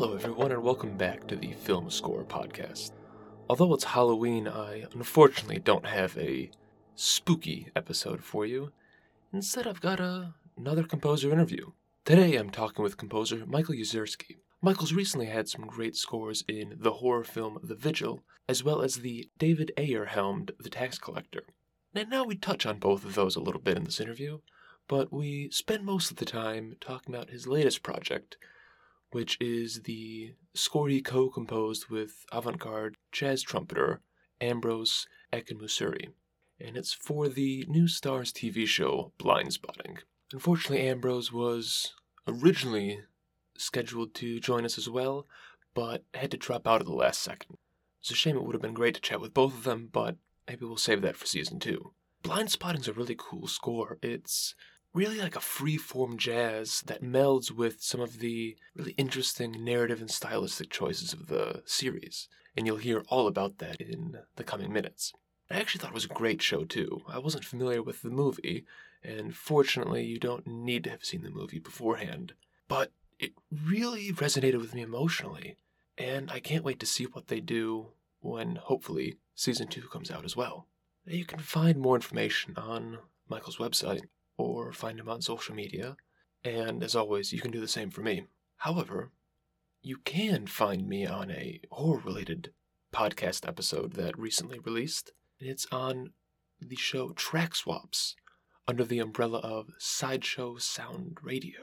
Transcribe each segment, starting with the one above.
Hello, everyone, and welcome back to the Film Scorer podcast. Although it's Halloween, I unfortunately don't have a spooky episode for you. Instead, I've got a, another composer interview. Today, I'm talking with composer Michael Yezerski. Michael's recently had some great scores in the horror film The Vigil, as well as the David Ayer helmed The Tax Collector. And now we touch on both of those a little bit in this interview, but we spend most of the time talking about his latest project, which is the score he co composed with avant garde jazz trumpeter Ambrose Akinmusire. And it's for the New Starz TV show Blindspotting. Unfortunately, Ambrose was originally scheduled to join us as well, but had to drop out at the last second. It's a shame it would have been great to chat with both of them, but maybe we'll save that for season two. Blindspotting's a really cool score. It's really like a free-form jazz that melds with some of the really interesting narrative and stylistic choices of the series, and you'll hear all about that in the coming minutes. I actually thought it was a great show too. I wasn't familiar with the movie, and fortunately, you don't need to have seen the movie beforehand. But it really resonated with me emotionally, and I can't wait to see what they do when hopefully season two comes out as well. You can find more information on Michael's website or find him on social media, and as always, you can do the same for me. However, you can find me on a horror related podcast episode that recently released. and It's on the show Track Swaps under the umbrella of Sideshow Sound Radio.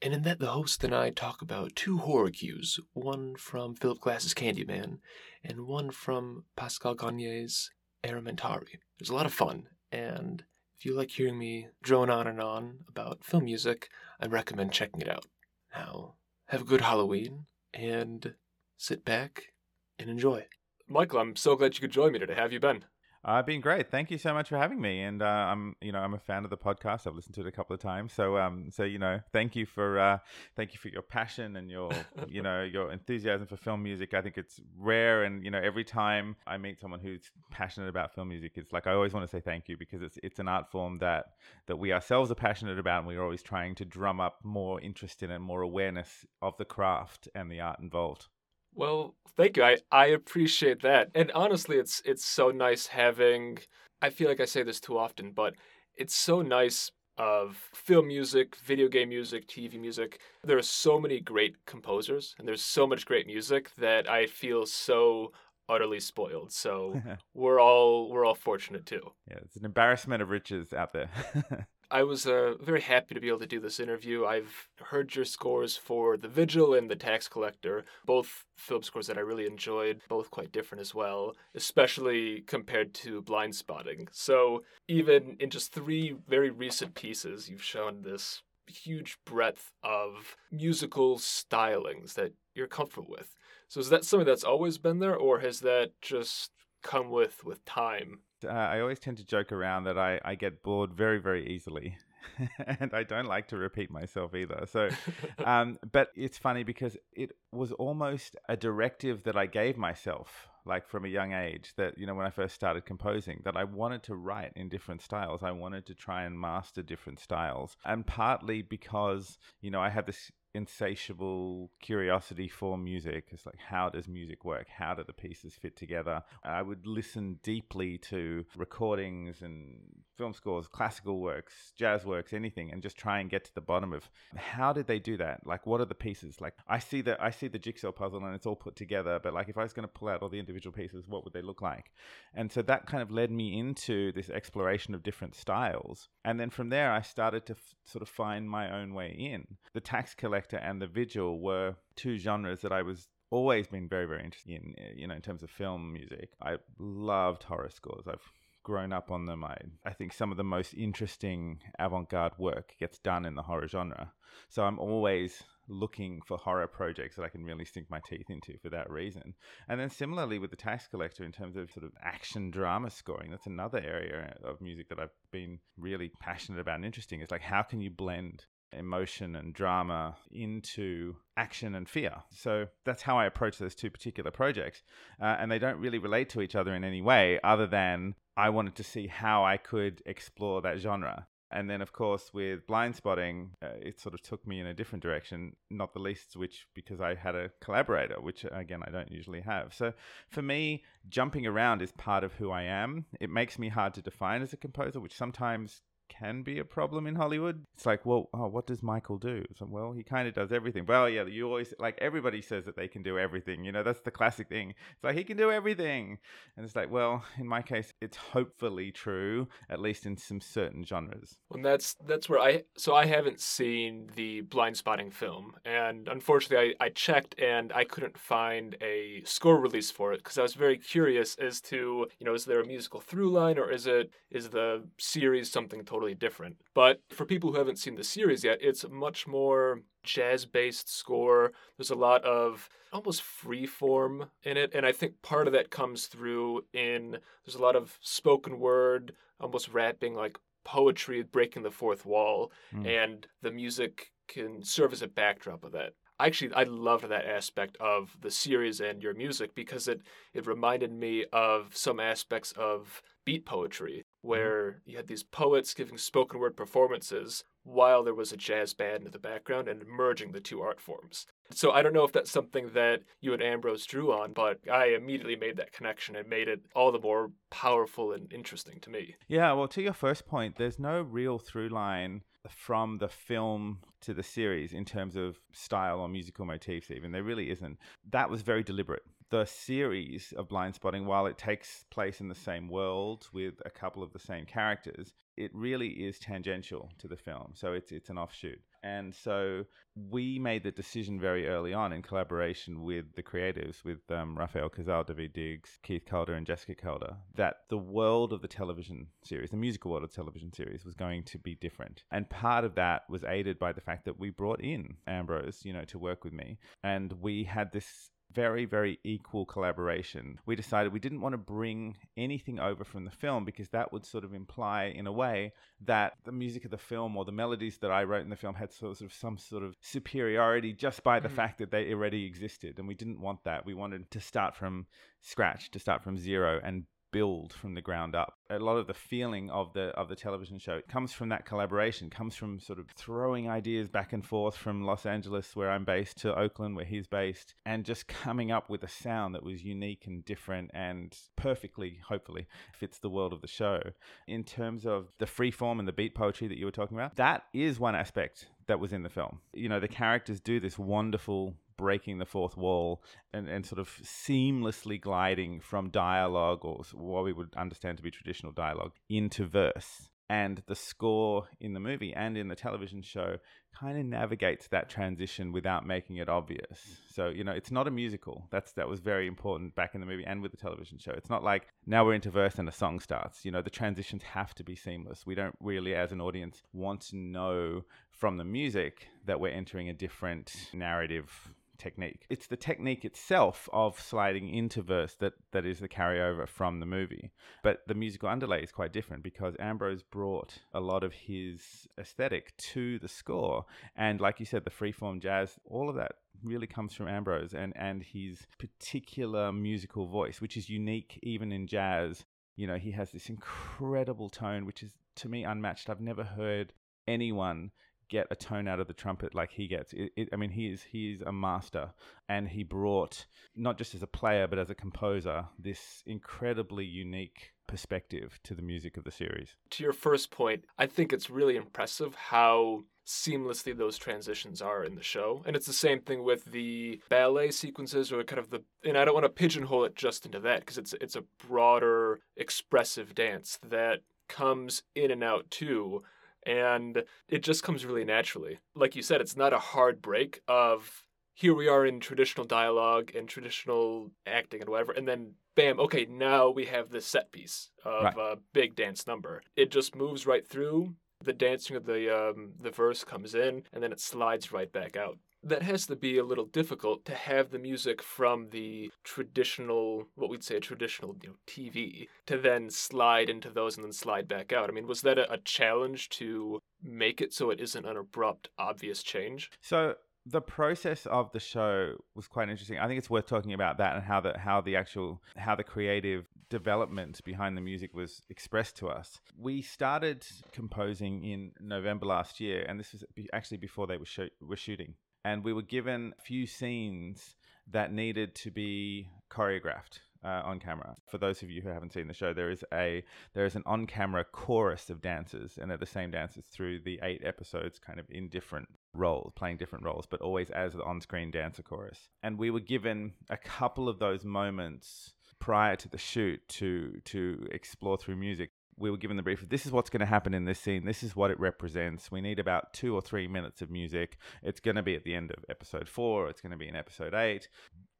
And in that, the host and I talk about two horror cues one from Philip Glass's Candyman, and one from Pascal Gaigne's Errementari. There's a lot of fun, and if you like hearing me drone on and on about film music, I recommend checking it out. Now, have a good Halloween, and sit back and enjoy. Michael, I'm so glad you could join me today. How have you been? I've been great. Thank you so much for having me. And uh, I'm, you know, I'm a fan of the podcast. I've listened to it a couple of times. So, um, so you know, thank you for, uh, thank you for your passion and your, you know, your enthusiasm for film music. I think it's rare, and you know, every time I meet someone who's passionate about film music, it's like I always want to say thank you because it's it's an art form that that we ourselves are passionate about, and we're always trying to drum up more interest in and more awareness of the craft and the art involved. Well, thank you. I, I appreciate that. And honestly, it's it's so nice having I feel like I say this too often, but it's so nice of film music, video game music, TV music. There are so many great composers and there's so much great music that I feel so utterly spoiled. So we're all we're all fortunate too. Yeah, it's an embarrassment of riches out there. I was uh, very happy to be able to do this interview. I've heard your scores for The Vigil and The Tax Collector, both film scores that I really enjoyed, both quite different as well, especially compared to Blindspotting. So, even in just three very recent pieces, you've shown this huge breadth of musical stylings that you're comfortable with. So, is that something that's always been there, or has that just come with with time uh, I always tend to joke around that I, I get bored very, very easily. and I don't like to repeat myself either. So, um, but it's funny because it was almost a directive that I gave myself, like from a young age, that, you know, when I first started composing, that I wanted to write in different styles. I wanted to try and master different styles. And partly because, you know, I had this insatiable curiosity for music. It's like, how does music work? How do the pieces fit together? I would listen deeply to recordings and film scores, classical works, jazz works, anything, and just try and get to the bottom of how did they do that? Like, what are the pieces? Like, I see the I see the jigsaw puzzle and it's all put together, but like, if I was going to pull out all the individual pieces, what would they look like? And so that kind of led me into this exploration of different styles, and then from there, I started to f- sort of find my own way in. The tax collector and the vigil were two genres that I was always been very very interested in eh, you know in terms of film music i loved horror scores i've grown up on them. I, I think some of the most interesting avant garde work gets done in the horror genre. So I'm always looking for horror projects that I can really sink my teeth into for that reason. And then similarly with the Tax Collector in terms of sort of action drama scoring, that's another area of music that I've been really passionate about and interesting. Is like how can you blend emotion and drama into action and fear. So that's how I approach those two particular projects. Uh, and they don't really relate to each other in any way other than I wanted to see how I could explore that genre. And then, of course, with Blindspotting, uh, it sort of took me in a different direction, not the least which because I had a collaborator, which again, I don't usually have. So for me, jumping around is part of who I am. It makes me hard to define as a composer, which sometimes can be a problem in Hollywood. It's like, well, oh, what does Michael do? So, well, he kind of does everything. Well, yeah, you always like everybody says that they can do everything. You know, that's the classic thing. It's like he can do everything, and it's like, well, in my case, it's hopefully true, at least in some certain genres. Well, that's that's where I so I haven't seen the Blindspotting film, and unfortunately, I, I checked and I couldn't find a score release for it because I was very curious as to you know is there a musical through line or is it is the series something totally totally different. But for people who haven't seen the series yet, it's much more jazz based score. There's a lot of almost free form in it. And I think part of that comes through in there's a lot of spoken word, almost rapping, like poetry breaking the fourth wall. Mm. And the music can serve as a backdrop of that. Actually, I loved that aspect of the series and your music because it, it reminded me of some aspects of beat poetry. Mm-hmm. where you had these poets giving spoken word performances while there was a jazz band in the background and merging the two art forms. So I don't know if that's something that you and Ambrose drew on, but I immediately made that connection and made it all the more powerful and interesting to me. Yeah, well, to your first point, there's no real through line from the film to the series in terms of style or musical motifs even there really isn't that was very deliberate the series of Blindspotting, while it takes place in the same world with a couple of the same characters, it really is tangential to the film. So it's it's an offshoot. And so we made the decision very early on in collaboration with the creatives, with um, Rafael Casal, Daveed Diggs, Keith Calder, and Jessica Calder, that the world of the television series, the musical world of the television series, was going to be different. And part of that was aided by the fact that we brought in Ambrose, you know, to work with me. And we had this very, very equal collaboration. We decided we didn't want to bring anything over from the film because that would sort of imply, in a way, that the music of the film or the melodies that I wrote in the film had sort of some sort of superiority just by the mm-hmm. fact that they already existed. And we didn't want that. We wanted to start from scratch, to start from zero and build from the ground up. A lot of the feeling of the of the television show comes from that collaboration, comes from sort of throwing ideas back and forth from Los Angeles where I'm based to Oakland where he's based and just coming up with a sound that was unique and different and perfectly hopefully fits the world of the show. In terms of the free form and the beat poetry that you were talking about, that is one aspect that was in the film. You know, the characters do this wonderful breaking the fourth wall and, and sort of seamlessly gliding from dialogue or what we would understand to be traditional dialogue into verse. And the score in the movie and in the television show kind of navigates that transition without making it obvious. So, you know, it's not a musical. That's that was very important back in the movie and with the television show. It's not like now we're into verse and a song starts. You know, the transitions have to be seamless. We don't really as an audience want to know from the music that we're entering a different narrative technique. It's the technique itself of sliding into verse that, that is the carryover from the movie. But the musical underlay is quite different because Ambrose brought a lot of his aesthetic to the score. And like you said, the freeform jazz, all of that really comes from Ambrose and, and his particular musical voice, which is unique even in jazz. You know, he has this incredible tone, which is to me unmatched. I've never heard anyone get a tone out of the trumpet like he gets. It, it, I mean, he is he is a master, and he brought not just as a player but as a composer this incredibly unique perspective to the music of the series. To your first point, I think it's really impressive how seamlessly those transitions are in the show. And it's the same thing with the ballet sequences or kind of the and I don't want to pigeonhole it just into that because it's it's a broader expressive dance that comes in and out too and it just comes really naturally. Like you said, it's not a hard break of here we are in traditional dialogue and traditional acting and whatever, and then bam, okay, now we have this set piece of right. a big dance number. It just moves right through. The dancing of the um, the verse comes in, and then it slides right back out that has to be a little difficult to have the music from the traditional, what we'd say, traditional you know, TV, to then slide into those and then slide back out. I mean, was that a, a challenge to make it so it isn't an abrupt, obvious change? So the process of the show was quite interesting. I think it's worth talking about that and how the how the actual how the creative development behind the music was expressed to us. We started composing in November last year, and this was actually before they were were shooting. And we were given a few scenes that needed to be choreographed uh, on camera. For those of you who haven't seen the show, there is a there is an on camera chorus of dancers, and they're the same dancers through the eight episodes, kind of in different roles, playing different roles, but always as the on screen dancer chorus. And we were given a couple of those moments prior to the shoot to to explore through music we were given the brief this is what's going to happen in this scene. This is what it represents. We need about two or three minutes of music. It's going to be at the end of episode four. It's going to be in episode eight.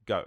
Go.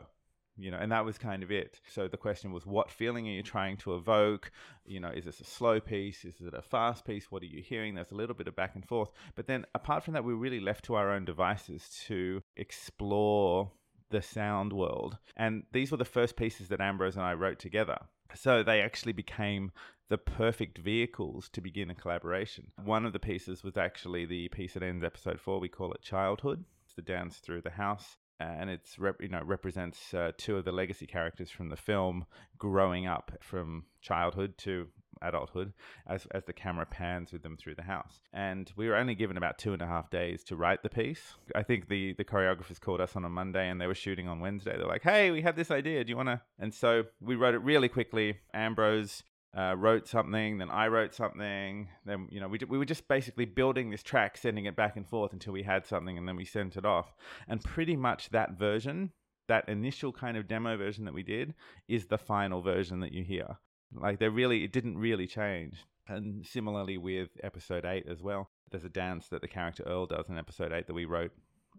You know and that was kind of it. So the question was what feeling are you trying to evoke? You know is this a slow piece? Is it a fast piece? What are you hearing? There's a little bit of back and forth. But then apart from that we're really left to our own devices to explore the sound world. And these were the first pieces that ambrose and i wrote together. So they actually became the perfect vehicles to begin a collaboration. One of the pieces was actually the piece that ends episode four. We call it Childhood. It's the dance through the house and it's rep- you know represents uh, two of the legacy characters from the film growing up from childhood to adulthood as as the camera pans with them through the house. And we were only given about two and a half days to write the piece. I think the the choreographers called us on a Monday and they were shooting on Wednesday. They're like, "Hey, we have this idea. Do you want to?" And so we wrote it really quickly. Ambrose uh, wrote something, then I wrote something. Then you know we we were just basically building this track, sending it back and forth until we had something, and then we sent it off. And pretty much that version, that initial kind of demo version that we did, is the final version that you hear. Like they really, it didn't really change. And similarly with episode eight as well. There's a dance that the character Earl does in episode eight that we wrote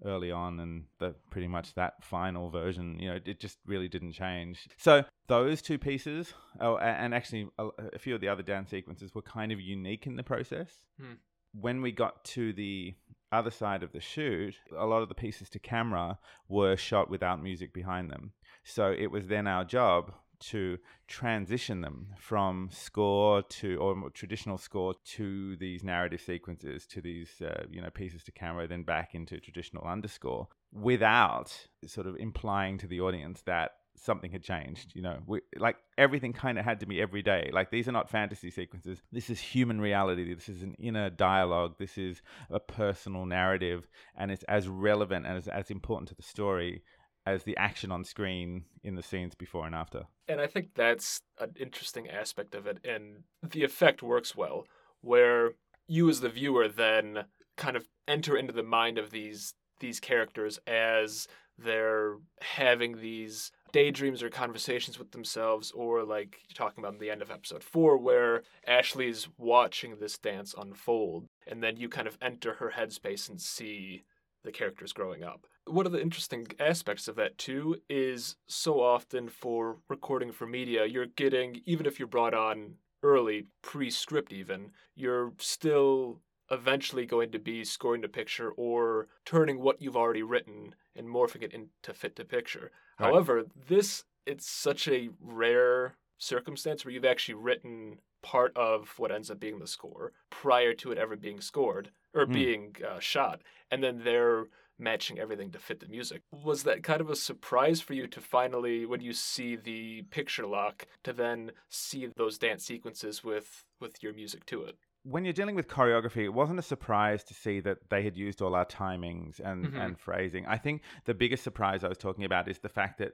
early on and the pretty much that final version you know it just really didn't change. So those two pieces oh, and actually a, a, few of the other dance sequences were kind of unique in the process. Hmm. when we got to the other side of the shoot a lot of the pieces to camera were shot without music behind them. So it was then our job to transition them from score to or traditional score to these narrative sequences to these uh, you know pieces to camera then back into traditional underscore without sort of implying to the audience that something had changed you know? We, like everything kind of had to be every day. Like these are not fantasy sequences. This is human reality. This is an inner dialogue. This is a personal narrative and it's as relevant and as, as important to the story as the action on screen in the scenes before and after. And I think that's an interesting aspect of it. And the effect works well, where you as the viewer then kind of enter into the mind of these these characters as they're having these daydreams or conversations with themselves, or like you're talking about in the end of episode four, where Ashley's watching this dance unfold, and then you kind of enter her headspace and see the characters growing up one of the interesting aspects of that too is so often for recording for media, you're getting, even if you're brought on early, pre script even, you're still eventually going to be scoring the picture or turning what you've already written and morphing it into fit the picture. Right. However, this it's such a rare circumstance where you've actually written part of what ends up being the score prior to it ever being scored or mm. being uh, shot, and then they're matching everything to fit the music. Was that kind of a surprise for you to finally, when you see the picture lock, to then see those dance sequences with with your music to it? when you're dealing with choreography, it wasn't a surprise to see that they had used all our timings and, mm-hmm. and phrasing. I think the biggest surprise I was talking about is the fact that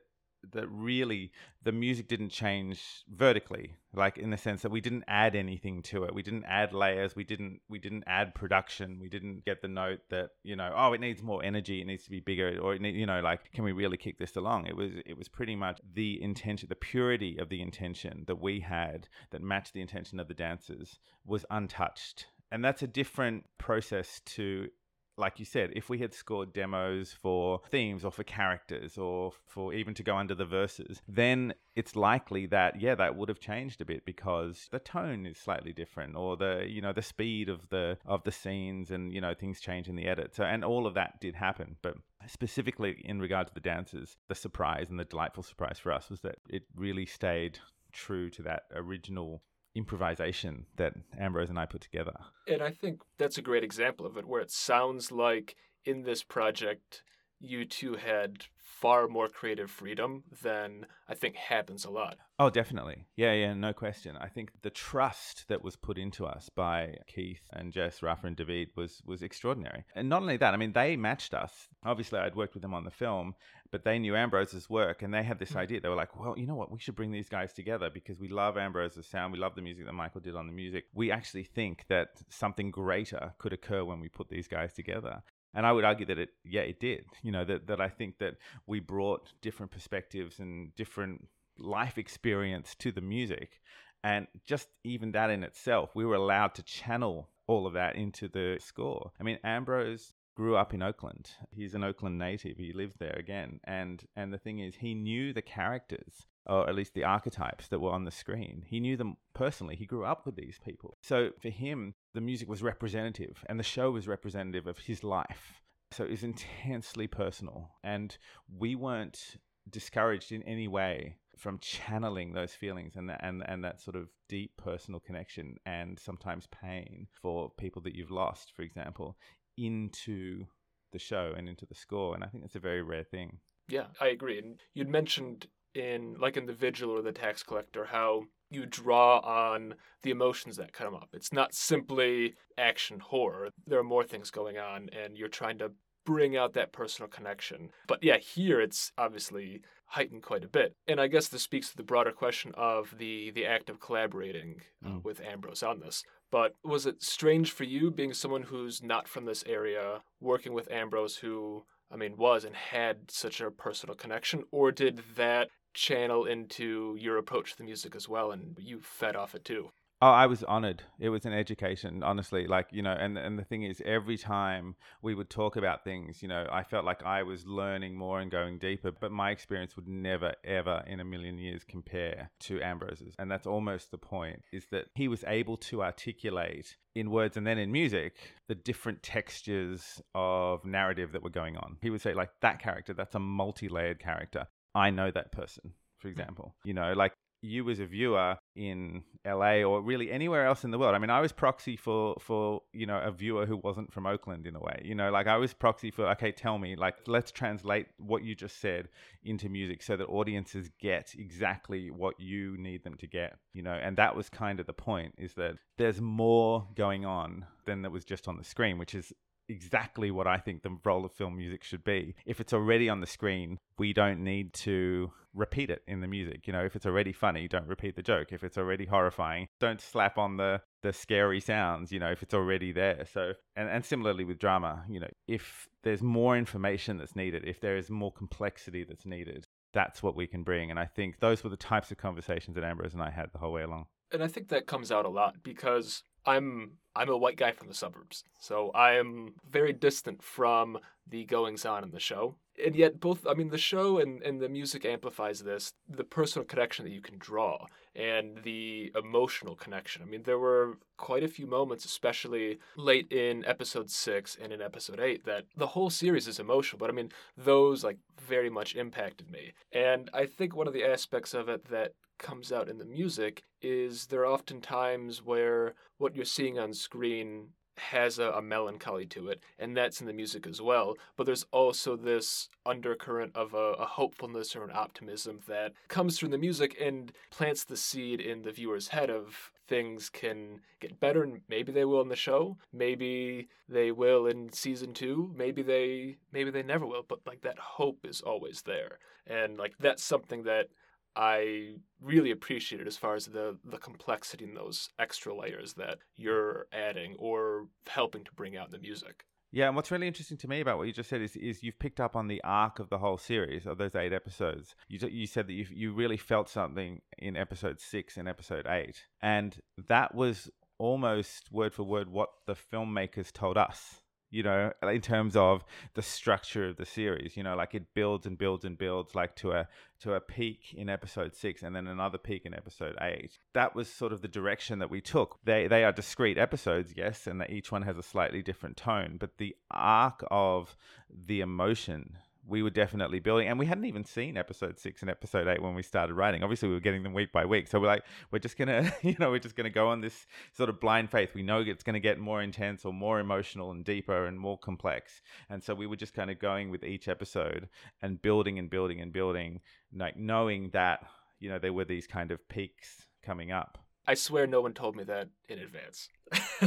that really the music didn't change vertically like in the sense that we didn't add anything to it. We didn't add layers. We didn't we didn't add production. We didn't get the note that you know oh it needs more energy. It needs to be bigger or need, you know like can we really kick this along? It was it was pretty much the intention the purity of the intention that we had that matched the intention of the dancers was untouched. And that's a different process to like you said, if we had scored demos for themes or for characters or for even to go under the verses, then it's likely that yeah, that would have changed a bit because the tone is slightly different or the you know the speed of the of the scenes and you know things change in the edit. So and all of that did happen, but specifically in regard to the dancers, the surprise and the delightful surprise for us was that it really stayed true to that original improvisation that Ambrose and I put together. And I think that's a great example of it, where it sounds like in this project, you two had far more creative freedom than I think happens a lot. Oh, definitely. Yeah, yeah, no question. I think the trust that was put into us by Keith and Jess, Rafa and David was was extraordinary. And not only that, I mean, they matched us. Obviously, I'd worked with them on the film, but they knew Ambrose's work and they had this mm. idea. They were like, well, you know what? We should bring these guys together because we love Ambrose's sound. We love the music that Michael did on the music. We actually think that something greater could occur when we put these guys together and I would argue that it, yeah, it did. You know, that, that I think that we brought different perspectives and different life experience to the music. And just even that in itself, we were allowed to channel all of that into the score. I mean, Ambrose grew up in Oakland. He's an Oakland native. He lived there again. And and the thing is he knew the characters or at least the archetypes that were on the screen. He knew them personally. He grew up with these people. So for him, the music was representative and the show was representative of his life. So it was intensely personal. And we weren't discouraged in any way from channeling those feelings and, and, and that sort of deep personal connection and sometimes pain for people that you've lost, for example, into the show and into the score. And I think that's a very rare thing. Yeah, I agree. And you'd mentioned in like in the vigil or the tax collector how you draw on the emotions that come up it's not simply action horror there are more things going on and you're trying to bring out that personal connection but yeah here it's obviously heightened quite a bit and i guess this speaks to the broader question of the the act of collaborating uh, mm. with ambrose on this but was it strange for you being someone who's not from this area working with ambrose who I mean, was and had such a personal connection, or did that channel into your approach to the music as well, and you fed off it too. Oh, I was honored. It was an education, honestly. Like, you know, and, and the thing is, every time we would talk about things, you know, I felt like I was learning more and going deeper, but my experience would never, ever in a million years compare to Ambrose's. And that's almost the point, is that he was able to articulate in words and then in music the different textures of narrative that were going on. He would say, like, that character, that's a multi layered character. I know that person, for hmm. example. You know, like you as a viewer in LA or really anywhere else in the world. I mean, I was proxy for for you know a viewer who wasn't from Oakland in a way. You know, like I was proxy for okay, tell me like let's translate what you just said into music so that audiences get exactly what you need them to get. You know, and that was kind of the point is that there's more going on than that was just on the screen, which is exactly what I think the role of film music should be. If it's already on the screen, we don't need to repeat it in the music. You know, if it's already funny, don't repeat the joke. If it's already horrifying, don't slap on the the scary sounds, you know, if it's already there. So and, and similarly with drama, you know, if there's more information that's needed, if there is more complexity that's needed, that's what we can bring. And I think those were the types of conversations that Ambrose and I had the whole way along. And I think that comes out a lot because I'm I'm a white guy from the suburbs, so I am very distant from the goings on in the show. And yet, both, I mean, the show and, and the music amplifies this the personal connection that you can draw and the emotional connection. I mean, there were quite a few moments, especially late in episode six and in episode eight, that the whole series is emotional, but I mean, those like very much impacted me. And I think one of the aspects of it that comes out in the music is there are often times where what you're seeing on screen has a, a, melancholy to it, and that's in the music as well. But there's also this undercurrent of a, a, hopefulness or an optimism that comes through the music and plants the seed in the viewer's head of things can get better, and maybe they will in the show, maybe they will in season two, maybe they maybe they never will. But like that hope is always there, and like that's something that I really appreciate it as far as the the complexity and those extra layers that you're adding or helping to bring out in the music. Yeah, and what's really interesting to me about what you just said is, is you've picked up on the arc of the whole series of those eight episodes. You, you said that you, you really felt something in episode six and episode eight, and that was almost word for word what the filmmakers told us you know, in terms of the structure of the series. You know, like it builds and builds and builds, like to a to a peak in episode six, and then another peak in episode eight. That was sort of the direction that we took. They they are discrete episodes, yes, and that each one has a slightly different tone, but the arc of the emotion we were definitely building, and we hadn't even seen episode six and episode eight when we started writing. Obviously, we were getting them week by week, so we're like, we're just gonna, you know, we're just gonna go on this sort of blind faith. We know it's gonna get more intense or more emotional and deeper and more complex, and so we were just kind of going with each episode and building and building and building, like knowing that you know there were these kind of peaks coming up. I swear no one told me that in advance.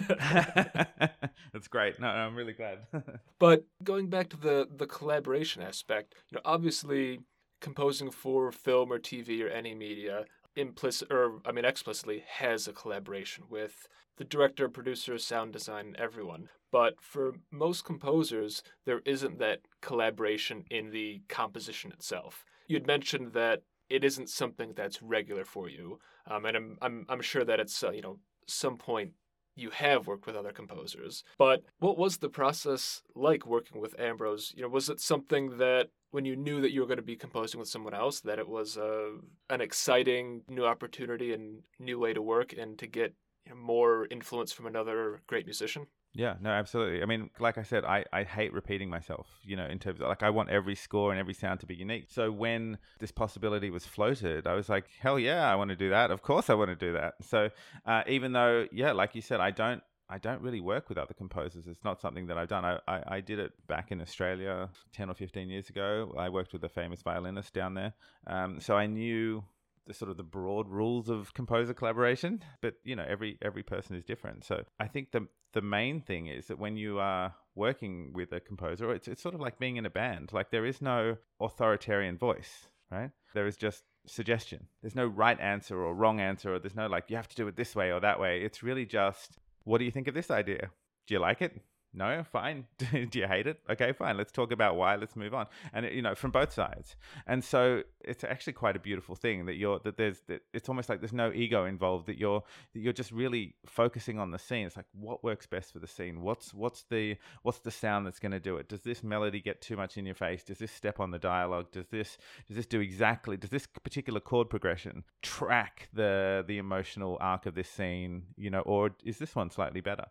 That's great. No, I'm really glad. but going back to the the collaboration aspect, you know, obviously composing for film or TV or any media implicit or I mean explicitly has a collaboration with the director, producer, sound design, everyone. But for most composers, there isn't that collaboration in the composition itself. You'd mentioned that it isn't something that's regular for you, um, and I'm I'm I'm sure that it's uh, you know some point you have worked with other composers. But what was the process like working with Ambrose? You know, was it something that when you knew that you were going to be composing with someone else, that it was uh, an exciting new opportunity and new way to work and to get you know, more influence from another great musician? Yeah, no, absolutely. I mean, like I said, I, I hate repeating myself, you know, in terms of like I want every score and every sound to be unique. So when this possibility was floated, I was like, hell yeah, I want to do that. Of course I want to do that. So uh, even though, yeah, like you said, I don't I don't really work with other composers. It's not something that I've done. I, I, I, did it back in Australia 10 or 15 years ago. I worked with a famous violinist down there. Um, so I knew the sort of the broad rules of composer collaboration, but you know every every person is different. So I think the the main thing is that when you are working with a composer, it's it's sort of like being in a band. Like there is no authoritarian voice, right? There is just suggestion. There's no right answer or wrong answer, or there's no like you have to do it this way or that way. It's really just what do you think of this idea? Do you like it? No, fine. Do you hate it? Okay, fine. Let's talk about why. Let's move on. And you know, from both sides. And so it's actually quite a beautiful thing that you're that there's that it's almost like there's no ego involved. That you're that you're just really focusing on the scene. It's like what works best for the scene. What's what's the what's the sound that's going to do it? Does this melody get too much in your face? Does this step on the dialogue? Does this does this do exactly? Does this particular chord progression track the the emotional arc of this scene? You know, or is this one slightly better?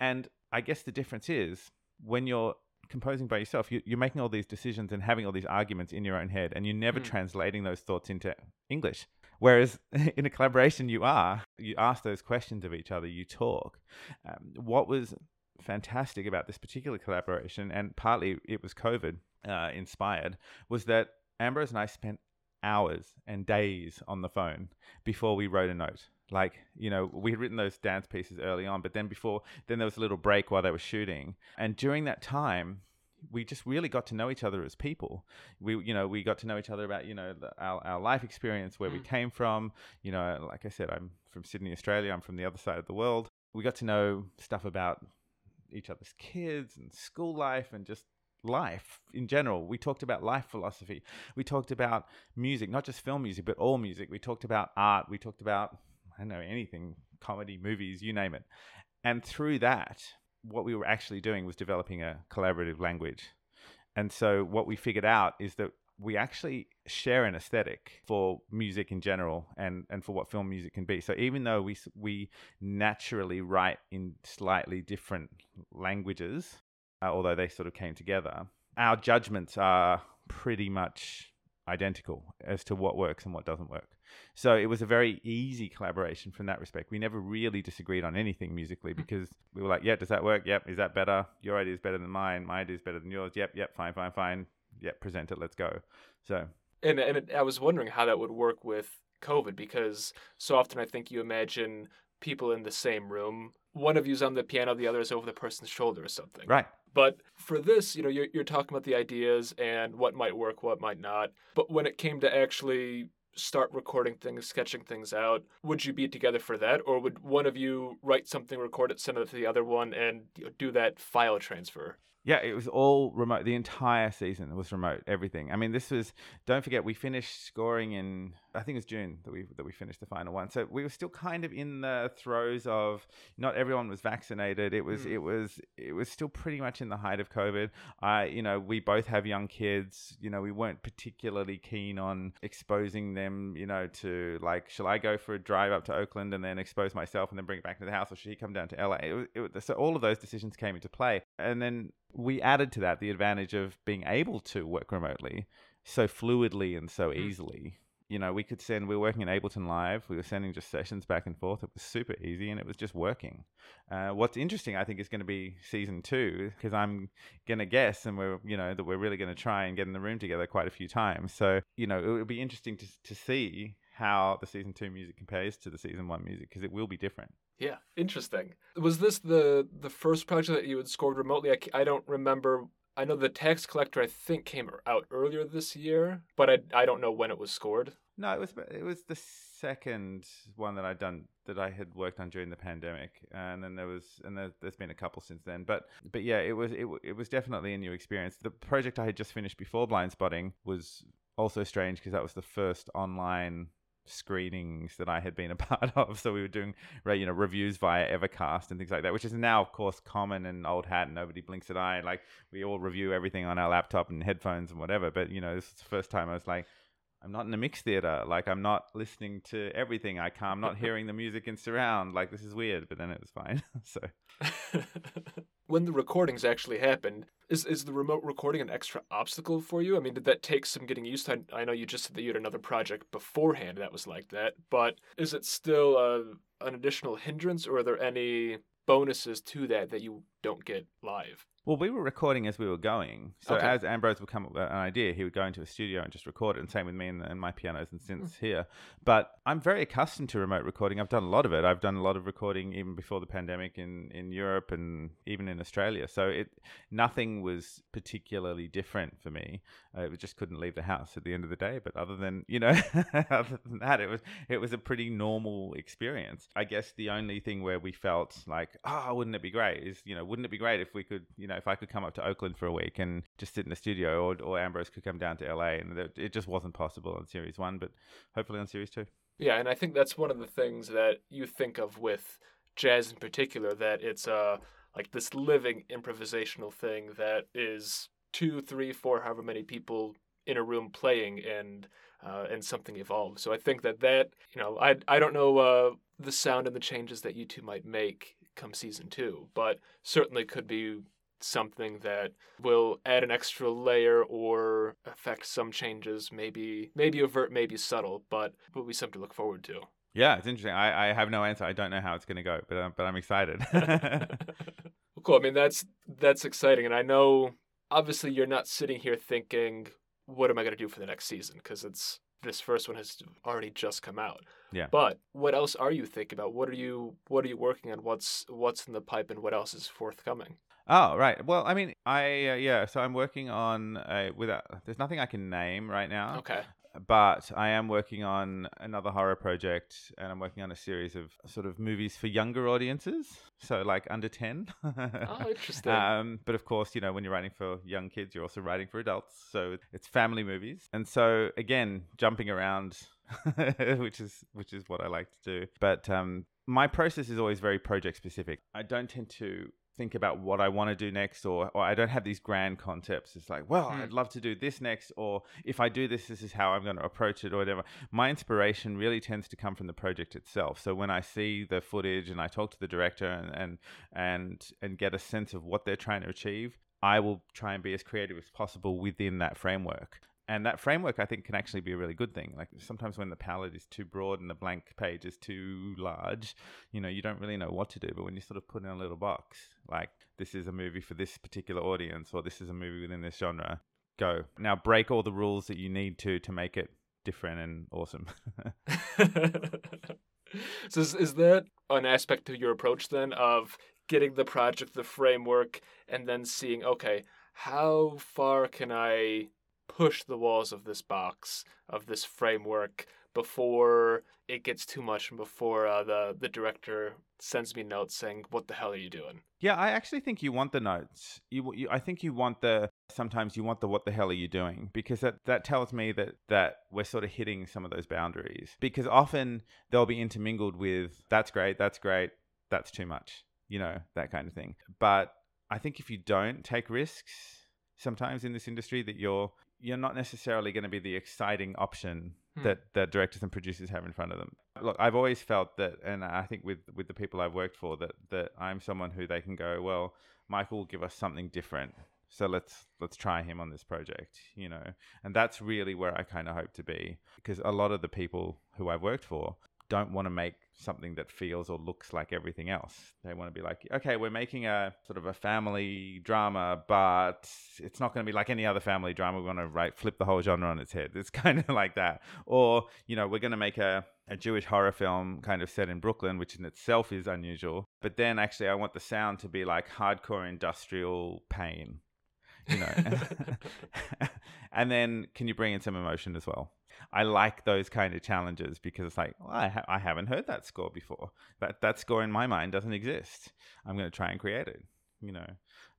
And I guess the difference is when you're composing by yourself, you, are making all these decisions and having all these arguments in your own head, and you're never mm. translating those thoughts into English. Whereas in a collaboration, you are. You ask those questions of each other, you talk. Um, what was fantastic about this particular collaboration, and partly it was COVID uh, inspired, was that Ambrose and I spent hours and days on the phone before we wrote a note. Like, you know, we had written those dance pieces early on, but then before, then there was a little break while they were shooting. And during that time, we just really got to know each other as people. We, you know, we got to know each other about, you know, the, our, our life experience, where mm. we came from. You know, like I said, I'm from Sydney, Australia. I'm from the other side of the world. We got to know stuff about each other's kids and school life and just life in general. We talked about life philosophy. We talked about music, not just film music, but all music. We talked about art. We talked about I don't know, anything, comedy, movies, you name it. And through that, what we were actually doing was developing a collaborative language. And so what we figured out is that we actually share an aesthetic for music in general and, and for what film music can be. So even though we, we naturally write in slightly different languages, uh, although they sort of came together, our judgments are pretty much identical as to what works and what doesn't work. So it was a very easy collaboration from that respect. We never really disagreed on anything musically hmm. because we were like, yeah, does that work? Yep. Is that better? Your idea is better than mine. My idea is better than yours. Yep. Yep. Fine. Fine. Fine. Yep. Present it. Let's go. So. And and it, I was wondering how that would work with COVID because so often I think you imagine people in the same room. One of you's on the piano, the other is over the person's shoulder or something. Right. But for this, you know, you're, you're talking about the ideas and what might work, what might not. But when it came to actually start recording things, sketching things out, would you be together for that, or would one of you write something, record it, send it to the other one, and do that file transfer? Yeah, it was all remote. The entire season was remote. Everything. I mean, this was. Don't forget, we finished scoring in. I think it was June that we that we finished the final one. So we were still kind of in the throes of. Not everyone was vaccinated. It was. Mm. It was. It was still pretty much in the height of COVID. I. You know, we both have young kids. You know, we weren't particularly keen on exposing them. You know, to like, shall I go for a drive up to Oakland and then expose myself and then bring it back to the house, or should he come down to LA? It was, it was, so all of those decisions came into play, and then we added to that the advantage of being able to work remotely so fluidly and so Mm. easily. You know, we could send, we were working in Ableton Live, we were sending just sessions back and forth. It was super easy and it was just working. Uh, what's interesting, I think, is going to be season two, because I'm going to guess, and we're, you know, that we're really going to try and get in the room together quite a few times. So, you know, it would be interesting to, to see how the season two music compares to the season one music, because it will be different. Yeah, interesting. Was this the the first project that you had scored remotely? I, I don't remember. I know the Tax Collector I think came out earlier this year, but I I don't know when it was scored. No, it was it was the second one that I'd done that I had worked on during the pandemic, and then there was and there, there's been a couple since then. But but yeah, it was it, it was definitely a new experience. The project I had just finished before Blindspotting was also strange because that was the first online screenings that I had been a part of. So we were doing you know reviews via Evercast and things like that, which is now of course common and old hat, and nobody blinks an eye. Like we all review everything on our laptop and headphones and whatever. But you know, this is the first time I was like. I'm not in a mix theater. Like I'm not listening to everything. I can't. I'm not hearing the music in surround. Like this is weird. But then it was fine. so when the recordings actually happened, is is the remote recording an extra obstacle for you? I mean, did that take some getting used to? I, I know you just said that you had another project beforehand that was like that, but is it still uh, an additional hindrance, or are there any bonuses to that that you don't get live? Well, we were recording as we were going. So Okay. as Ambrose would come up with an idea, he would go into a studio and just record it. And same with me and, and my pianos and synths here. But I'm very accustomed to remote recording. I've done a lot of it. I've done a lot of recording even before the pandemic in, in Europe and even in Australia. So it nothing was particularly different for me. Uh, it just couldn't leave the house at the end of the day. But other than you know, other than that, it was it was a pretty normal experience. I guess the only thing where we felt like, oh, wouldn't it be great? Is you know, wouldn't it be great if we could, you know, if I could come up to Oakland for a week and just sit in the studio, or or Ambrose could come down to LA, and it, just wasn't possible on series one, but hopefully on series two. Yeah, and I think that's one of the things that you think of with jazz in particular that it's uh like this living improvisational thing that is two, three, four, however many people in a room playing and uh, and something evolves. So I think that that you know I I don't know uh, the sound and the changes that you two might make come season two, but certainly could be something that will add an extra layer or affect some changes, maybe maybe overt, maybe subtle, but will be something to look forward to. Yeah, it's interesting. I, I have no answer. I don't know how it's going to go, but but I'm excited. well, cool. I mean, that's that's exciting, and I know obviously you're not sitting here thinking, "What am I going to do for the next season?" Because it's this first one has already just come out. Yeah. But what else are you thinking about? What are you What are you working on? What's What's in the pipe, and what else is forthcoming? Oh right. Well, I mean, I uh, yeah. So I'm working on uh, without. There's nothing I can name right now. Okay. But I am working on another horror project, and I'm working on a series of sort of movies for younger audiences, so like under ten. Oh, interesting. Um, but of course, you know, when you're writing for young kids, you're also writing for adults, so it's family movies. And so again, jumping around, which is which is what I like to do. But um, my process is always very project specific. I don't tend to think about what I want to do next, or, or I don't have these grand concepts. It's like, well, Hmm. I'd love to do this next, or if I do this, this is how I'm going to approach it, or whatever. My inspiration really tends to come from the project itself. So when I see the footage and I talk to the director and and and, and get a sense of what they're trying to achieve, I will try and be as creative as possible within that framework. And that framework, I think, can actually be a really good thing. Like sometimes when the palette is too broad and the blank page is too large, you know, you don't really know what to do. But when you sort of put in a little box, like this is a movie for this particular audience, or this is a movie within this genre, go now. Break all the rules that you need to to make it different and awesome. so is, is that an aspect to your approach then of getting the project, the framework, and then seeing, okay, how far can I push the walls of this box, of this framework, before it gets too much and before uh, the, the director sends me notes saying, what the hell are you doing? Yeah, I actually think you want the notes. You, you, I think you want the. Sometimes you want the "What the hell are you doing?" Because that that tells me that that we're sort of hitting some of those boundaries. Because often they'll be intermingled with "That's great, that's great, that's too much," you know, that kind of thing. But I think if you don't take risks, sometimes in this industry, that you're you're not necessarily going to be the exciting option hmm. that that directors and producers have in front of them. Look, I've always felt that, and I think with with the people I've worked for, that that I'm someone who they can go, well, Michael will give us something different. So let's let's try him on this project, you know. And that's really where I kind of hope to be because a lot of the people who I've worked for don't want to make something that feels or looks like everything else. They want to be like, okay, we're making a sort of a family drama, but it's not going to be like any other family drama. We want to right flip the whole genre on its head. It's kind of like that. Or, you know, we're going to make a, a Jewish horror film kind of set in Brooklyn, which in itself is unusual. But then actually I want the sound to be like hardcore industrial pain. You know, and then can you bring in some emotion as well? I like those kind of challenges because it's like, well, I, ha- I haven't heard that score before. That that score in my mind doesn't exist. I'm going to try and create it. You know,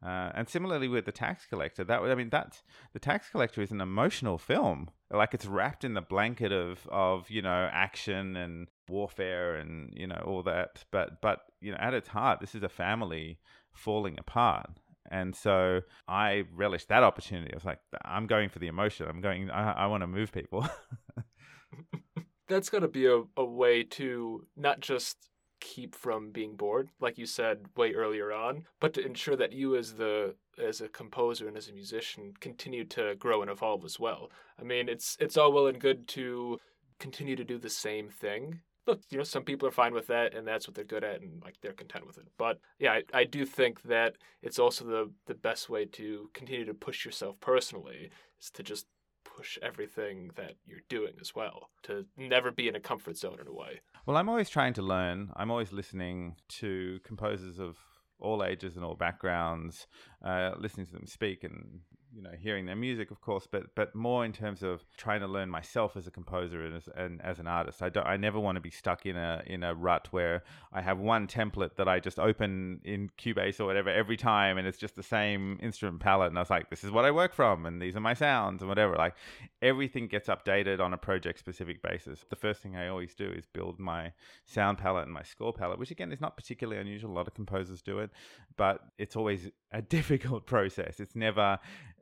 uh, and similarly with the tax collector, that I mean, that's the tax collector is an emotional film. Like it's wrapped in the blanket of of you know action and warfare and you know all that. But but you know, at its heart, this is a family falling apart and so I relished that opportunity. I was like, I'm going for the emotion. I'm going, I, I want to move people. That's got to be a, a way to not just keep from being bored, like you said way earlier on, but to ensure that you as the as a composer and as a musician continue to grow and evolve as well. I mean, it's it's all well and good to continue to do the same thing, look, you know, some people are fine with that and that's what they're good at and like they're content with it. But yeah, I, I do think that it's also the the best way to continue to push yourself personally is to just push everything that you're doing as well. To never be in a comfort zone in a way. Well, I'm always trying to learn. I'm always listening to composers of all ages and all backgrounds, uh, listening to them speak and you know hearing their music of course but but more in terms of trying to learn myself as a composer and as, and as an artist. I don't i never want to be stuck in a in a rut where i have one template that i just open in cubase or whatever every time and it's just the same instrument palette. And i was like this is what i work from and these are my sounds and whatever. Like everything gets updated on a project specific basis. The first thing i always do is build my sound palette and my score palette which again is not particularly unusual. A lot of composers do it but it's always a difficult process. It's never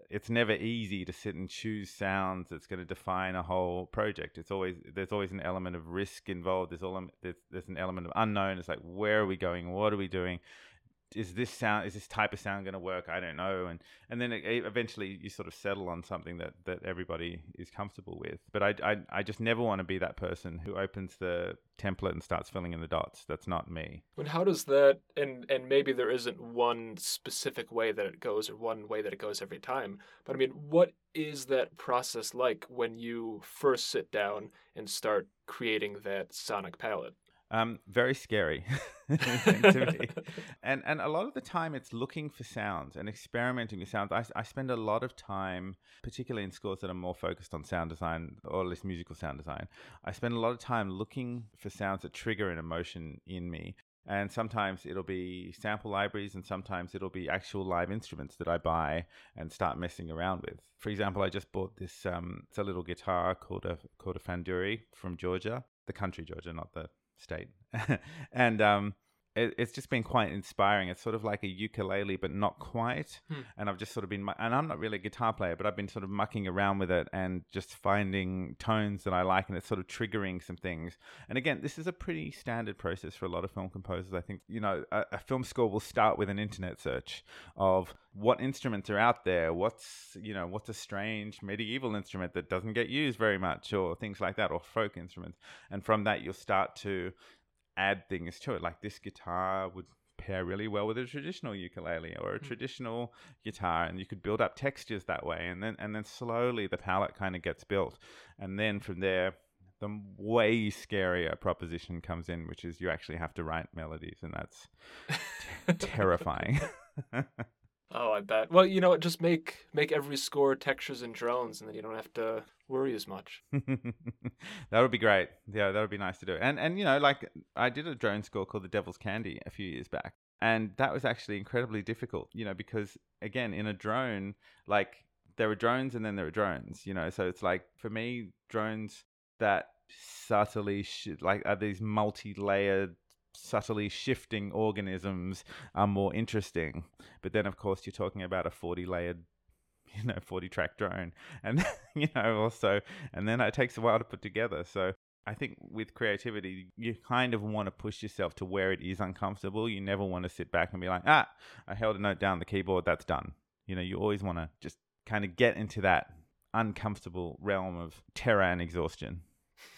it's never easy to sit and choose sounds that's going to define a whole project. It's always there's always an element of risk involved. There's all there's, there's an element of unknown. It's like where are we going? What are we doing? Is this sound is this type of sound going to work? I don't know. And and then it, eventually you sort of settle on something that that everybody is comfortable with. But I, I i just never want to be that person who opens the template and starts filling in the dots. That's not me. And how does that and and maybe there isn't one specific way that it goes or one way that it goes every time but i mean what is that process like when you first sit down and start creating that sonic palette um, very scary and and a lot of the time it's looking for sounds and experimenting with sounds. I, I spend a lot of time, particularly in scores that are more focused on sound design or at least musical sound design. I spend a lot of time looking for sounds that trigger an emotion in me. And sometimes it'll be sample libraries, and sometimes it'll be actual live instruments that I buy and start messing around with. For example, I just bought this. Um, it's a little guitar called a called a Panduri from Georgia, the country Georgia, not the state, and um, it, it's just been quite inspiring. It's sort of like a ukulele, but not quite. Hmm. And I've just sort of been, and I'm not really a guitar player, but I've been sort of mucking around with it and just finding tones that I like, and it's sort of triggering some things. And again, this is a pretty standard process for a lot of film composers. I think you know a, a film score will start with an internet search of what instruments are out there what's you know what's a strange medieval instrument that doesn't get used very much or things like that or folk instruments and from that you'll start to add things to it. Like this guitar would pair really well with a traditional ukulele or a mm. traditional guitar and you could build up textures that way and then and then slowly the palette kind of gets built. And then from there the way scarier proposition comes in which is you actually have to write melodies and that's t- terrifying I. Well, you know what? Just make make every score textures and drones, and then you don't have to worry as much. that would be great. Yeah, that would be nice to do. And and you know, like I did a drone score called The Devil's Candy a few years back, and that was actually incredibly difficult. You know, because again, in a drone, like there are drones and then there are drones. You know, so it's like for me, drones that subtly sh- like are these multi-layered subtly shifting organisms are more interesting. But then, of course, you're talking about a 40 layered you know 40 track drone and you know also and then it takes a while to put together so I think with creativity, you kind of want to push yourself to where it is uncomfortable. You never want to sit back and be like, ah, I held a note down the keyboard, that's done. You know, you always want to just kind of get into that uncomfortable realm of terror and exhaustion.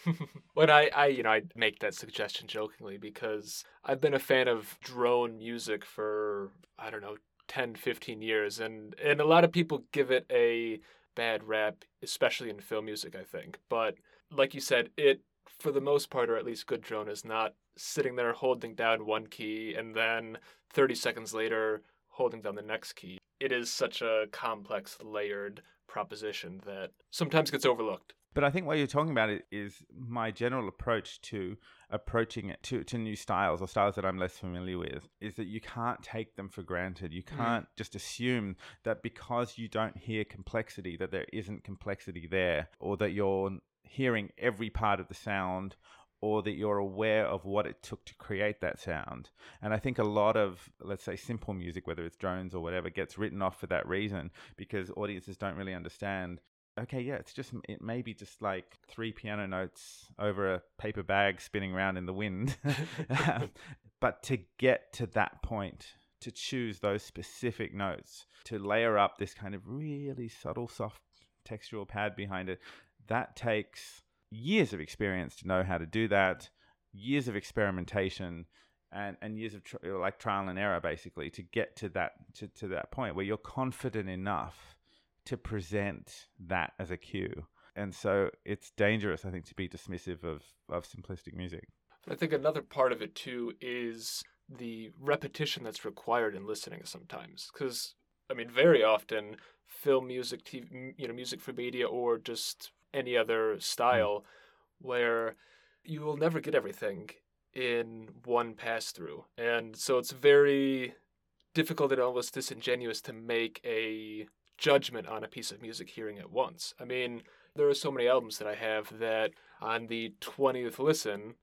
when I, I, you know, I make that suggestion jokingly because I've been a fan of drone music for, I don't know, 10, 15 years. And, and a lot of people give it a bad rap, especially in film music, I think. But like you said, it for the most part, or at least good drone, is not sitting there holding down one key and then 30 seconds later holding down the next key. It is such a complex, layered proposition that sometimes gets overlooked. But I think what you're talking about is my general approach to approaching it to, to new styles or styles that I'm less familiar with is that you can't take them for granted. You can't mm. just assume that because you don't hear complexity, that there isn't complexity there, or that you're hearing every part of the sound or that you're aware of what it took to create that sound. And I think a lot of, let's say, simple music, whether it's drones or whatever, gets written off for that reason because audiences don't really understand. Okay, yeah, it's just, it may be just like three piano notes over a paper bag spinning around in the wind. Um, but to get to that point, to choose those specific notes, to layer up this kind of really subtle, soft textural pad behind it, that takes years of experience to know how to do that, years of experimentation, and, and years of tr- like trial and error basically to get to that to, to that point where you're confident enough to present that as a cue. And so it's dangerous, I think, to be dismissive of, of simplistic music. I think another part of it too is the repetition that's required in listening sometimes. Because, I mean, very often film music, TV, you know, music for media, or just any other style mm. where you will never get everything in one pass through. And so it's very difficult and almost disingenuous to make a judgment on a piece of music hearing it once. I mean, there are so many albums that I have that on the 20th listen,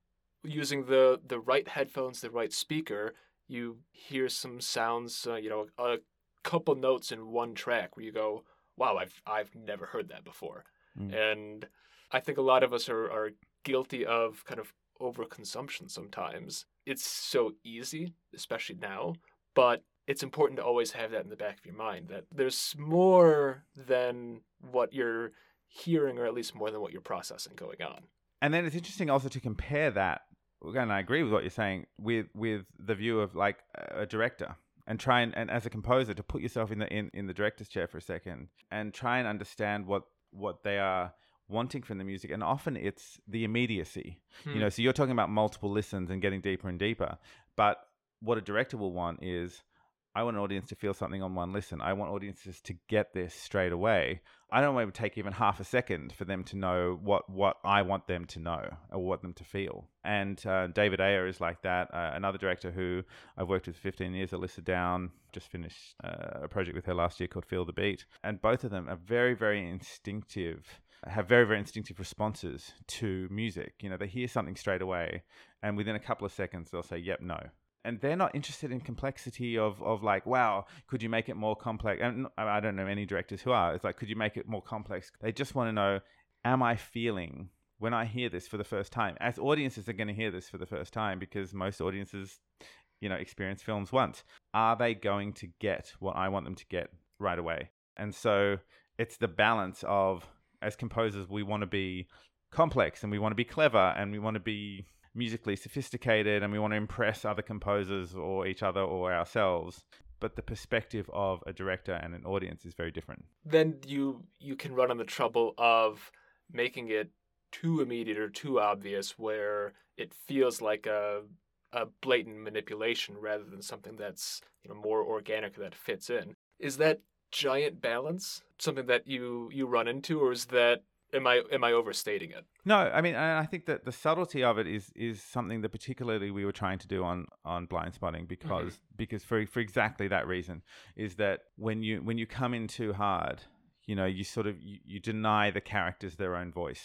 using the, the right headphones, the right speaker, you hear some sounds, uh, you know, a couple notes in one track where you go, wow, I've, I've never heard that before. Mm. And I think a lot of us are, are guilty of kind of overconsumption sometimes. It's so easy, especially now, but it's important to always have that in the back of your mind that there's more than what you're hearing, or at least more than what you're processing going on. And then it's interesting also to compare that. Again, I agree with what you're saying with with the view of like a director and try and, and as a composer to put yourself in the in, in the director's chair for a second and try and understand what what they are wanting from the music and often it's the immediacy hmm. you know so you're talking about multiple listens and getting deeper and deeper but what a director will want is I want an audience to feel something on one listen. I want audiences to get this straight away. I don't want it would take even half a second for them to know what, what I want them to know or what them to feel. And uh, David Ayer is like that. Uh, another director who I've worked with for 15 years, Elissa Down, just finished uh, a project with her last year called Feel the Beat. And both of them are very, very instinctive have very very instinctive responses to music you know they hear something straight away and within a couple of seconds they'll say yep no and they're not interested in complexity of of like wow could you make it more complex? And i don't know any directors who are. It's like could you make it more complex? They just want to know am i feeling when i hear this for the first time? As audiences are going to hear this for the first time because most audiences you know experience films once. Are they going to get what i want them to get right away? And so it's the balance of as composers we want to be complex and we want to be clever and we want to be musically sophisticated and we want to impress other composers or each other or ourselves but the perspective of a director and an audience is very different then you you can run on the trouble of making it too immediate or too obvious where it feels like a a blatant manipulation rather than something that's you know more organic that fits in is that giant balance something that you you run into or is that am I am I overstating it? No, I mean, and I think that the subtlety of it is is something that particularly we were trying to do on on Blindspotting mm-hmm. because mm-hmm. because for for exactly that reason is that when you when you come in too hard, you know, you sort of you, you deny the characters their own voice.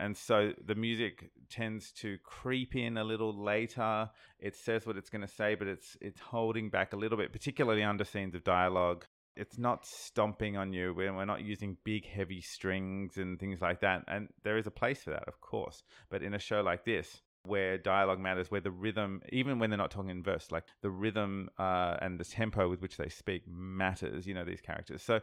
And so the music tends to creep in a little later. It says what it's going to say, but it's it's holding back a little bit, particularly under scenes of dialogue it's not stomping on you. We're, we're not using big, heavy strings and things like that. And there is a place for that, of course. But in a show like this, where dialogue matters, where the rhythm, even when they're not talking in verse, like the rhythm uh, and the tempo with which they speak matters, you know, these characters. So,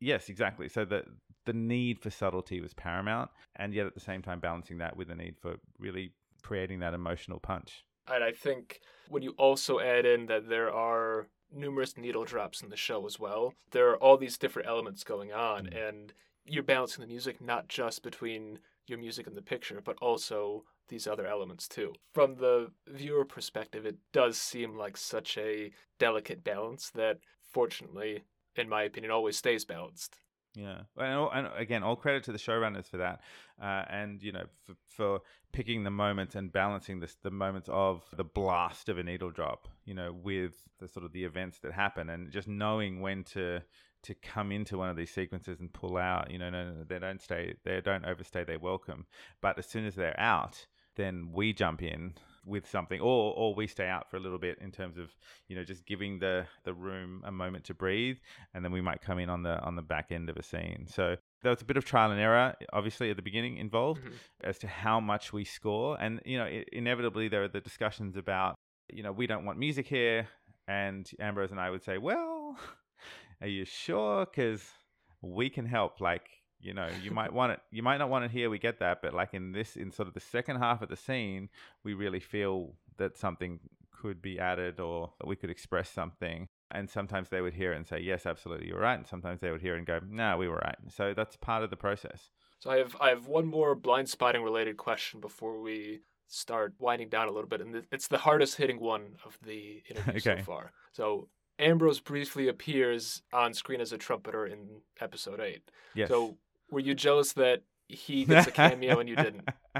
yes, exactly. So the, the need for subtlety was paramount, and yet at the same time balancing that with the need for really creating that emotional punch. And I think when you also add in that there are numerous needle drops in the show as well, there are all these different elements going on, mm. and you're balancing the music not just between your music and the picture, but also these other elements too. From the viewer perspective, it does seem like such a delicate balance that, fortunately, in my opinion, always stays balanced. Yeah, and, and, again, all credit to the showrunners for that, uh, and you know, for, for, picking the moments and balancing this, the moments of the blast of a needle drop, you know, with the sort of the events that happen, and just knowing when to to come into one of these sequences and pull out. You know, no, no, they don't stay, they don't overstay their welcome. But as soon as they're out, then we jump in with something, or or we stay out for a little bit in terms of you know just giving the the room a moment to breathe, and then we might come in on the on the back end of a scene. So there was a bit of trial and error, obviously at the beginning involved, mm-hmm. as to how much we score, and you know it, inevitably there are the discussions about you know we don't want music here, and Ambrose and I would say, well, are you sure? Because we can help. Like you know you might want it you might not want it here we get that but like in this in sort of the second half of the scene we really feel that something could be added or that we could express something and sometimes they would hear it and say yes absolutely you're right and sometimes they would hear it and go no we were right so that's part of the process so i have i have one more Blindspotting related question before we start winding down a little bit and it's the hardest hitting one of the interview okay. so far so Ambrose briefly appears on screen as a trumpeter in episode 8. Yes. So were you jealous that he gets a cameo and you didn't?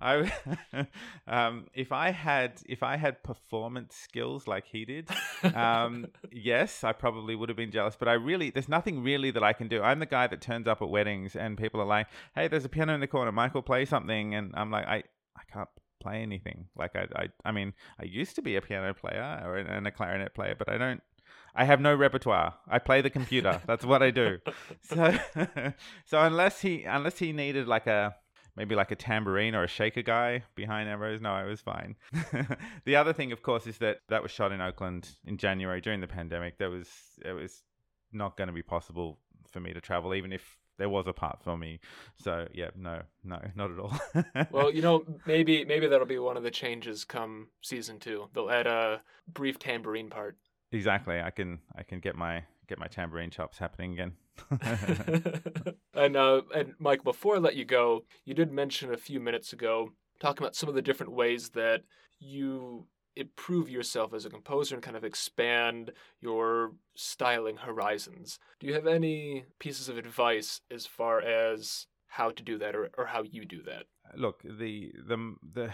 I um, if I had if I had performance skills like he did, um, yes, I probably would have been jealous. But I really, there's nothing really that I can do. I'm the guy that turns up at weddings and people are like, "Hey, there's a piano in the corner. Michael, play something," and I'm like, "I I can't play anything. Like I I I mean, I used to be a piano player or and a clarinet player, but I don't I have no repertoire. I play the computer. That's what I do. So, so unless he unless he needed like a maybe like a tambourine or a shaker guy behind Ambrose, no, I was fine. the other thing, of course, is that that was shot in Oakland in January during the pandemic. There was it was not going to be possible for me to travel, even if there was a part for me. So yeah, no, no, not at all. well, you know, maybe maybe that'll be one of the changes come season two. They'll add a brief tambourine part. Exactly. I can I can get my get my tambourine chops happening again. and uh, and Mike, before I let you go, you did mention a few minutes ago talking about some of the different ways that you improve yourself as a composer and kind of expand your styling horizons. Do you have any pieces of advice as far as how to do that or, or how you do that? Look, the, the the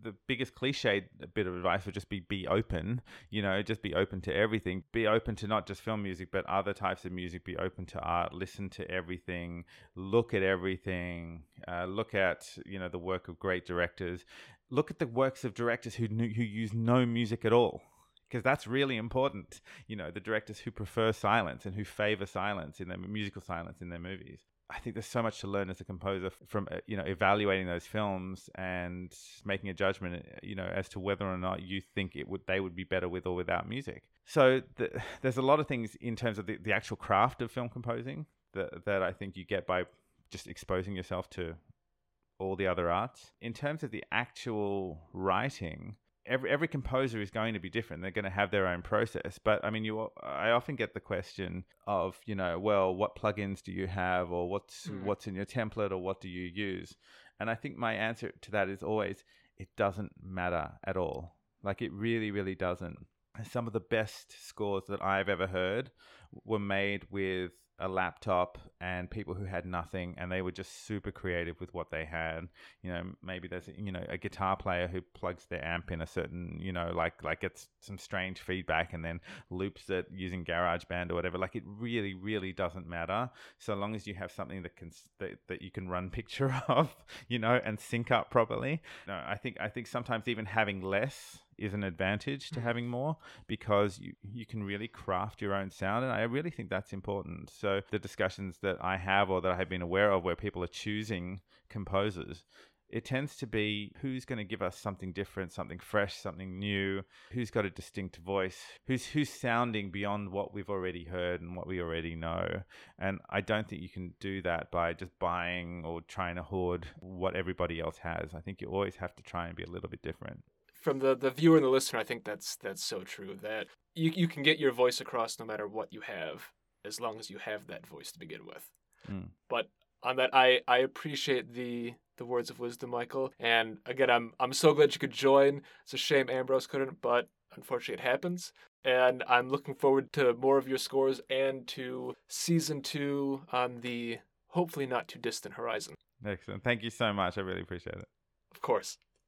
the biggest cliche bit of advice would just be be open. You know, just be open to everything. Be open to not just film music, but other types of music. Be open to art. Listen to everything. Look at everything. Uh, look at you know the work of great directors. Look at the works of directors who who use no music at all because that's really important. You know, the directors who prefer silence and who favor silence in their musical silence in their movies. I think there's so much to learn as a composer from uh, you know evaluating those films and making a judgment uh, you know as to whether or not you think it would they would be better with or without music. So the, there's a lot of things in terms of the, the actual craft of film composing that that I think you get by just exposing yourself to all the other arts. In terms of the actual writing, every every composer is going to be different. They're going to have their own process. But I mean, you I often get the question of you know, well, what plugins do you have, or what's mm. what's in your template, or what do you use? And I think my answer to that is always it doesn't matter at all. Like it really, really doesn't. Some of the best scores that I've ever heard were made with a laptop and people who had nothing and they were just super creative with what they had. You know maybe there's you know a guitar player who plugs their amp in a certain you know like like gets some strange feedback and then loops it using GarageBand or whatever. Like it really really doesn't matter. So long as you have something that can that, that you can run picture of you know and sync up properly. No, i think i think sometimes even having less is an advantage to Mhm. having more because you, you can really craft your own sound. And I really think that's important. So the discussions that I have or that I have been aware of where people are choosing composers, it tends to be who's going to give us something different, something fresh, something new, who's got a distinct voice, who's who's sounding beyond what we've already heard and what we already know. And I don't think you can do that by just buying or trying to hoard what everybody else has. I think you always have to try and be a little bit different. From the, the viewer and the listener, I think that's that's so true that you you can get your voice across no matter what you have, as long as you have that voice to begin with. Mm. But on that, I, I appreciate the the words of wisdom, Michael. And again, I'm I'm so glad you could join. It's a shame Ambrose couldn't, but unfortunately it happens. And I'm looking forward to more of your scores and to season two on the hopefully not too distant horizon. Excellent. Thank you so much. I really appreciate it. Of course.